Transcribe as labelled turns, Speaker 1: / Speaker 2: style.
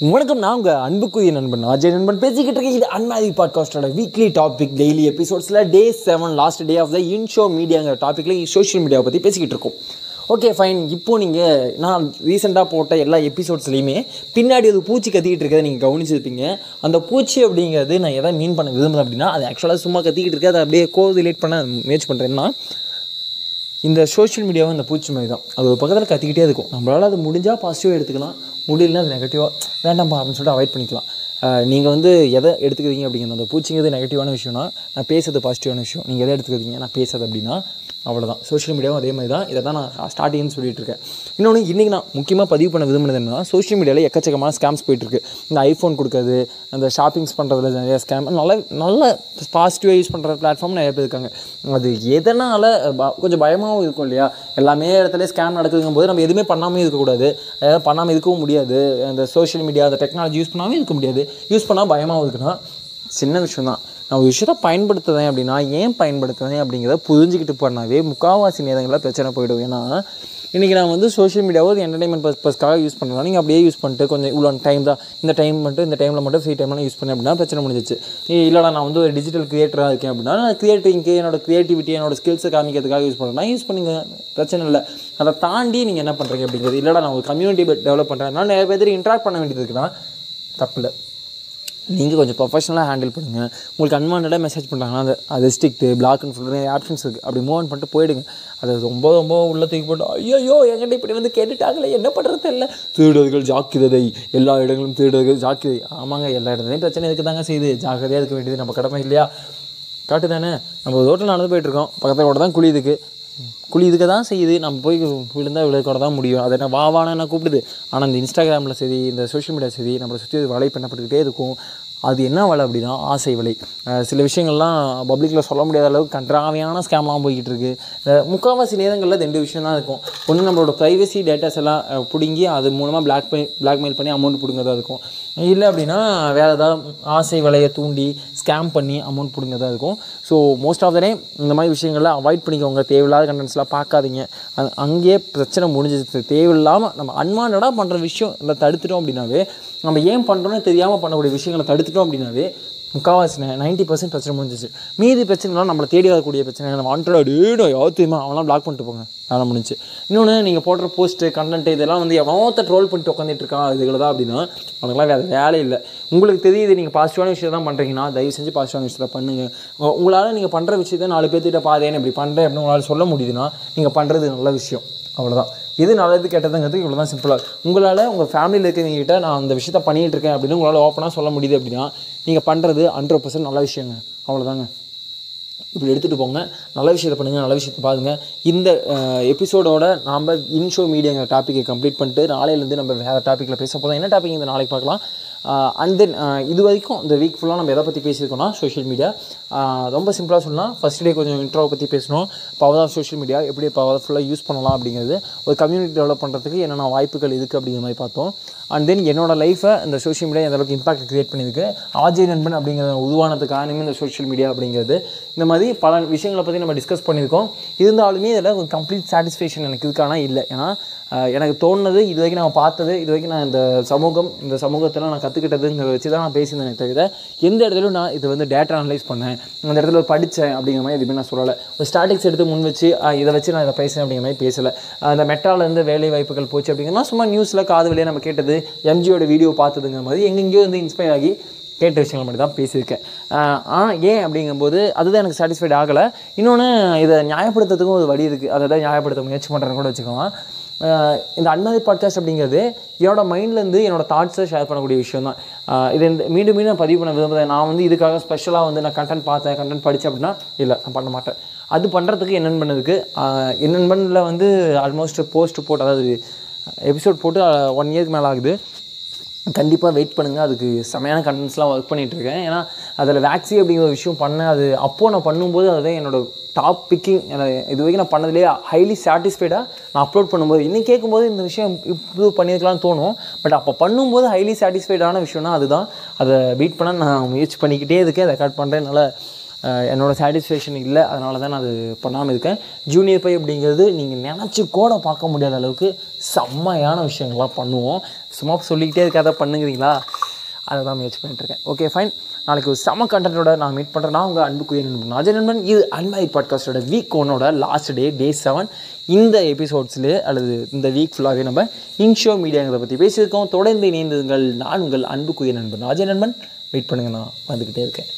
Speaker 1: வணக்கம் நான் உங்கள் அன்புக்குரிய நண்பன் அஜய் நண்பன். பேசிக்கிட்டு இருக்கேன் இது அன்மாதி பாட்காஸ்டோட weekly topic daily எபிசோட்ஸில் day seven last day of the இன்ஷோ மீடியாங்கிற டாப்பிக்கில் சோஷியல் மீடியாவை பற்றி பேசிக்கிட்டு இருக்கோம். ஓகே ஃபைன் இப்போது நீங்கள் நான் ரீசெண்டாக போட்ட எல்லா எபிசோட்ஸ்லையுமே பின்னாடி அது பூச்சி கத்திக்கிட்டு இருக்கிறத நீங்கள் கவனிச்சிருப்பீங்க. அந்த பூச்சி அப்படிங்கிறது நான் எதை மீன் பண்ண விரும்புகிறேன் அப்படின்னா அது ஆக்சுவலாக சும்மா கத்திக்கிட்டு இருக்கு அதை அப்படியே கோ ரிலேட் பண்ண முயற்சி பண்ணுறேன்னா இந்த சோஷியல் மீடியாவும் இந்த பூச்சி மாதிரி தான். அது ஒரு பக்கத்தில் கத்திக்கிட்டே இருக்கும். நம்மளால் அது முடிஞ்சால் பாசிட்டிவாக எடுத்துக்கலாம். முடியலன்னா அது நெகட்டிவாக வேண்டாம்ப்பா அப்படின்னு சொல்லிட்டு அவாய்ட் பண்ணிக்கலாம். நீங்கள் வந்து எதை எடுத்துக்கிறீங்க அப்படிங்கிறது அந்த பூச்சிங்கிறது நெகட்டிவான விஷயம்னா நான் பேசுறது பாசிட்டிவான விஷயம். நீங்கள் எதை எடுத்துக்கிறீங்க நான் பேசுறது அப்படின்னா அவ்வளோதான் சோஷியல் மீடியாவும் அதே மாதிரி தான் இதை தான் நான் ஸ்டார்டிங்னு சொல்லிட்டு இருக்கேன். இன்னொன்று இன்றைக்கி நான் முக்கியமாக பதிவு பண்ண விரும்புனது என்னன்னா சோஷியல் மீடியாவில் எக்கச்சக்கமான ஸ்கேம்ஸ் போயிட்டுருக்கு. இந்த ஐஃபோன் கொடுக்குறது அந்த ஷாப்பிங்ஸ் பண்ணுறதுல நிறைய ஸ்கேம் நல்ல நல்ல பாசிட்டிவாக யூஸ் பண்ணுற பிளாட்ஃபார்ம் நிறைய பேர் இருக்காங்க. அது எதனால் ப- கொஞ்சம் பயமாகவும் இருக்கும் இல்லையா? எல்லாமே இடத்துல ஸ்கேம் நடக்குதுங்கும் போது நம்ம எதுவுமே பண்ணாமல் இருக்கக்கூடாது. அதாவது பண்ணாமல் இருக்கவும் முடியாது. அந்த சோஷியல் மீடியா அந்த டெக்னாலஜி யூஸ் பண்ணாமல் இருக்க முடியாது. யூஸ் பண்ணால் பயமாக இருக்குன்னா சின்ன விஷயம் தான் நான் ஒரு விஷயத்த பயன்படுத்துவேன் அப்படின்னா ஏன் பயன்படுத்துவேன் அப்படிங்கிறத புரிஞ்சுக்கிட்டு பண்ணாவே முக்கால்வாசி நேரங்களில் பிரச்சனை போயிடும். ஏன்னா இன்றைக்கி நான் வந்து சோஷியல் மீடியாவை ஒரு என்டர்டைன்மெண்ட் பர்பஸ்க்காக யூஸ் பண்ணுறேன் நீங்கள் அப்படியே யூஸ் பண்ணிட்டு கொஞ்சம் இவ்வளோ டைம் தான் இந்த டைம் மட்டும் இந்த டைமில் மட்டும் ஃப்ரீ டைமில் யூஸ் பண்ணேன் அப்படின்னா பிரச்சனை முடிஞ்சிச்சு இல்லைடா நான் வந்து ஒரு டிஜிட்டல் கிரியேட்டராக இருக்கேன் அப்படின்னா நான் கிரியேட்டிங்க்கு என்னோட கிரியேட்டிவிட்டி என்னோட ஸ்கில்ஸை காமிக்கிறதுக்காக யூஸ் பண்ணுறேன்னா யூஸ் பண்ணிங்க. பிரச்சனை இல்லை. அதை தாண்டி நீங்கள் என்ன பண்ணுறீங்க அப்படிங்கிறது இல்லைடா நான் ஒரு கம்யூனிட்டி டெவலப் பண்ணுறேன் நான் நிறைய பேர் இன்ட்ராக்ட் பண்ண வேண்டியது இருக்குன்னா தப்பில்லை நீங்கள் கொஞ்சம் ப்ரொஃபஷனலாக ஹேண்டில் பண்ணுங்கள் உங்களுக்கு அன்வான்டாக மெசேஜ் பண்ணுறாங்கன்னா அது அது பிளாக் பிளாக்னு சொல்கிற நிறைய ஆப்ஷன்ஸ் இருக்குது அப்படி மூவ் ஆன் பண்ணிட்டு போயிடுங்க. அது ரொம்ப ரொம்ப உள்ள தூக்கி போட்டு ஐயோ எங்கிட்ட இப்படி வந்து கேட்டுட்டாங்களே என்ன பண்ணுறது தெரியல? திருடுவர்கள் ஜாக்கிரதை எல்லா இடங்களும் திருடுவர்கள் ஜாக்கிரதை. ஆமாங்க எல்லா இடத்துலையும் பிரச்சனை இதுக்கு தாங்க செய்யுது. ஜாக்கிரதையாக இருக்க வேண்டியது நம்ம கடமை இல்லையா? காட்டு தானே? நம்ம ரோட்டில் நடந்து போயிட்டுருக்கோம் பக்கத்தில் கூட தான் குழி இதுக்கு குழி இதுக்கு தான் செய்யுது. நம்ம போய் விழுந்தால் விழுக்கூட தான் முடியும். அதை என்ன வாவான என்ன கூப்பிடுது? ஆனால் இந்த இன்ஸ்டாகிராமில் சரி இந்த சோஷியல் மீடியா சரி நம்மளை சுற்றி வலை பண்ணப்பட்டுக்கிட்டே இருக்கும். அது என்ன வலை அப்படின்னா ஆசை வலை. சில விஷயங்கள்லாம் பப்ளிக்கில் சொல்ல முடியாத அளவுக்கு கன்றாவையான ஸ்கேம்லாம் போய்கிட்டு இருக்குது முக்கால்வாசி நேரங்களில் ரெண்டு விஷயம் தான் இருக்கும். ஒன்று நம்மளோட ப்ரைவசி டேட்டாஸ் எல்லாம் பிடுங்கி அது மூலமாக பிளாக் பிளாக்மெயில் பண்ணி அமௌண்ட் பிடுங்கதா இருக்கும். இல்லை அப்படின்னா வேறு ஏதாவது ஆசை வலையை தூண்டி ஸ்கேம் பண்ணி அமௌண்ட் பிடுங்கதா இருக்கும். So most of the time இந்த மாதிரி விஷயங்களை அவாய்ட் பண்ணிக்கோங்க. தேவையில்லாத கண்டென்ட்ஸ்லாம் பார்க்காதீங்க. அது அங்கேயே பிரச்சனை முடிஞ்சிச்சு தேவையில்லாமல் நம்ம அன்வான்டாக பண்ணுற விஷயம் இல்லை தடுத்துட்டோம் அப்படின்னாவே நம்ம ஏன் பண்ணுறோன்னு தெரியாமல் பண்ணக்கூடிய விஷயங்களை தடுத்துட்டோம் அப்படின்னாவே முக்கால்வாசி நைன்ட்டி பர்சன்ட் பிரச்சனை முடிஞ்சிச்சு. மீதி பிரச்சனைலாம் நம்மளை தேடி வரக்கூடிய பிரச்சனை நம்ம வாண்டட் அடேடோ யாத்துமா அவன்லாம் பிளாக் பண்ணிட்டு போங்க. வேலை முடிஞ்சு. இன்னொன்று நீங்கள் போடுற போஸ்ட்டு கண்டென்ட் இதெல்லாம் வந்து எவ்வளோத்த ட்ரோல் பண்ணிட்டு உட்காந்துட்டு இருக்கான் இதுகளை தான் அப்படின்னா அவனுக்குலாம் வேறு வேலை இல்லை. உங்களுக்கு தெரியுது நீங்கள் பாசிட்டிவான விஷயம் தான் பண்ணுறீங்கன்னா தயவு செஞ்சு பாசிட்டிவான விஷயத்தை பண்ணுங்கள் உங்களால் நீங்கள் பண்ணுற விஷயத்த நாலு பேர்த்திட்ட பாதேன்னு இப்படி பண்ணுறேன் அப்படின்னு உங்களால் சொல்ல முடியுதுன்னா நீங்கள் பண்ணுறது நல்ல விஷயம். அவ்வளோதான் எது நல்லது கெட்டதுங்கிறது இவ்வளோ தான் சிம்பிளாக உங்களால் உங்கள் ஃபேமிலியில் இருக்கிறவங்ககிட்ட நான் அந்த விஷயத்த பண்ணிகிட்டு இருக்கேன் அப்படின்னு உங்களால் ஓப்பனாக சொல்ல முடியுது அப்படின்னா நீங்கள் பண்ணுறது ஹண்ட்ரட் பர்சன்ட் நல்ல விஷயங்க. அவ்வளோதாங்க இப்படி எடுத்துகிட்டு போங்க. நல்ல விஷயத்தை பண்ணுங்கள் நல்ல விஷயத்தை பாருங்கள் இந்த எபிசோடோட நாம் இன்ஷோ மீடியாங்கிற டாப்பிக்கை கம்ப்ளீட் பண்ணிட்டு நாளையிலேருந்து நம்ம வேறு டாப்பிக்கில் பேச போதும் என்ன டாபிக் இந்த நாளைக்கு பார்க்கலாம்? அண்ட் தென் இது வரைக்கும் இந்த வீக் ஃபுல்லாக நம்ம எதை பற்றி பேசியிருக்கோம்னா சோஷியல் மீடியா ரொம்ப சிம்பிளாக சொன்னால் ஃபஸ்ட் டே கொஞ்சம் இன்ட்ரோவை பற்றி பேசணும். பவர் ஆஃப் சோஷியல் மீடியா எப்படி பவர்ஃபுல்லாக யூஸ் பண்ணலாம் அப்படிங்கிறது. ஒரு கம்யூனிட்டி டெவலப் பண்ணுறதுக்கு என்னென்ன வாய்ப்புகள் இருக்குது அப்படிங்கிற மாதிரி பார்த்தோம். அண்ட் தென் என்னோடய லைஃப்பை இந்த சோஷியல் மீடியா எந்த அளவுக்கு இம்பாக்ட் க்ரியேட் பண்ணியிருக்கு ஆஜய் நண்பன் அப்படிங்கிற உருவானது காரணமே இந்த சோஷியல் மீடியா அப்படிங்கிறது. இந்த மாதிரி பல விஷயங்களை பற்றி நம்ம டிஸ்கஸ் பண்ணியிருக்கோம். இருந்தாலுமே இதில் ஒரு கம்ப்ளீட் சாட்டிஸ்ஃபேக்ஷன் எனக்கு இதுக்கான இல்லை. ஏன்னா எனக்கு தோணுனது இது வரைக்கும் நான் பார்த்தது இது வரைக்கும் நான் இந்த சமூகம் இந்த சமூகத்தில் நான் கற்றுக்கிட்டதுங்கிறத வச்சு தான் நான் பேசியிருந்தேன் தவிர எந்த இடத்துலையும் நான் இது வந்து டேட்டா அனலைஸ் பண்ணேன். அந்த இடத்துல படித்தேன் அப்படிங்கிற மாதிரி எதுவுமே நான் சொல்லலை. ஒரு ஸ்டாட்டிக்ஸ் எடுத்து முன் வச்சு இதை வச்சு நான் இதை பேசுகிறேன் அப்படிங்கிற மாதிரி பேசலை. அந்த மெட்ராலேருந்து வேலை வாய்ப்புகள் போச்சு அப்படிங்கிற சும்மா நியூஸில் காது வழியாக நம்ம கேட்டது எம்ஜியோட வீடியோ பார்த்ததுங்கிற மாதிரி எங்கெங்கேயோ வந்து இன்ஸ்பயர் ஆகி கேட்ட விஷயங்கள் மட்டும் தான் பேசியிருக்கேன். ஆனால் ஏன் அப்படிங்கும்போது அதுதான் எனக்கு சாட்டிஸ்ஃபைட் ஆகலை. இன்னொன்று இதை நியாயப்படுத்துறதுக்கும் ஒரு வழி இருக்குது அதை தான் நியாயப்படுத்த முயற்சி பண்ணுறேன்னு கூட வச்சுக்கோங்க. இந்த அன்மதி பாட்காஸ்ட் அப்படிங்கிறது என்னோட மைண்ட்லேருந்து என்னோட தாட்ஸை ஷேர் பண்ணக்கூடிய விஷயம் தான் இது இந்த மீண்டும் மீண்டும் நான் பதிவு பண்ண விரும்புகிறேன் நான் வந்து இதுக்காக ஸ்பெஷலாக வந்து நான் கண்டென்ட் பார்த்தேன் கண்டென்ட் படித்தேன் அப்படின்னா இல்லை நான் பண்ண மாட்டேன். அது பண்ணுறதுக்கு என்னென்ன பண்ணதுக்கு என்னென்ன பண்ணல வந்து ஆல்மோஸ்ட் போஸ்ட் போட்டு அதாவது எபிசோட் போட்டு ஒன் இயர்க்கு மேலே ஆகுது. கண்டிப்பாக வெயிட் பண்ணுங்கள் அதுக்கு செமையான கண்டென்ட்ஸ்லாம் ஒர்க் பண்ணிகிட்ருக்கேன் ஏன்னா அதில் வேக்சி அப்படிங்கிற ஒரு விஷயம் பண்ணேன் அது அப்போது நான் பண்ணும்போது அதுதான் என்னோட டாப் பிக்கிங் இது வரைக்கும் நான் பண்ணதுலேயே ஹைலி சாட்டிஸ்ஃபைடாக நான் அப்லோட் பண்ணும்போது இன்னும் கேட்கும்போது இந்த விஷயம் இம்ப்ரூவ் பண்ணியிருக்கலாம்னு தோணும். பட் அப்போ பண்ணும்போது ஹைலி சாட்டிஸ்ஃபைடான விஷயம்னா அதுதான். அதை பீட் பண்ண நான் முயற்சி பண்ணிக்கிட்டே இருக்கேன். ரெக்கார்ட் பண்ணுறேன் நல்லா என்னோடய சாட்டிஸ்ஃபேக்ஷன் இல்லை. அதனால தான் நான் அது பண்ணாமல் இருக்கேன். ஜூனியர் பை அப்படிங்கிறது நீங்கள் நினச்சி கூட பார்க்க முடியாத அளவுக்கு செம்மையான விஷயங்கள்லாம் பண்ணுவோம். சும்மா சொல்லிக்கிட்டே இருக்காத பண்ணுங்கிறீங்களா? அதை தான் முயற்சி பண்ணிட்டுருக்கேன் ஓகே ஃபைன் நாளைக்கு ஒரு செம கண்டென்ட்டோட நான் மீட் பண்ணுறேன் நான் உங்கள் அன்புக்குரிய நண்பன் அஜய் நண்பன். இது அன்மாரி பாட்காஸ்டோட வீக் ஒன்னோட லாஸ்ட் டே டே செவன் இந்த எபிசோட்ஸ்லேயே அல்லது இந்த வீக் ஃபுல்லாகவே நம்ம இன்ஷோ மீடியாங்கிறத பற்றி பேசியிருக்கோம். தொடர்ந்து இணைந்ததுங்கள் நான் உங்கள் அன்புக்குரிய நண்பன் அஜய் நண்பன். வெயிட் பண்ணுங்க. நான் வந்துக்கிட்டே இருக்கேன்.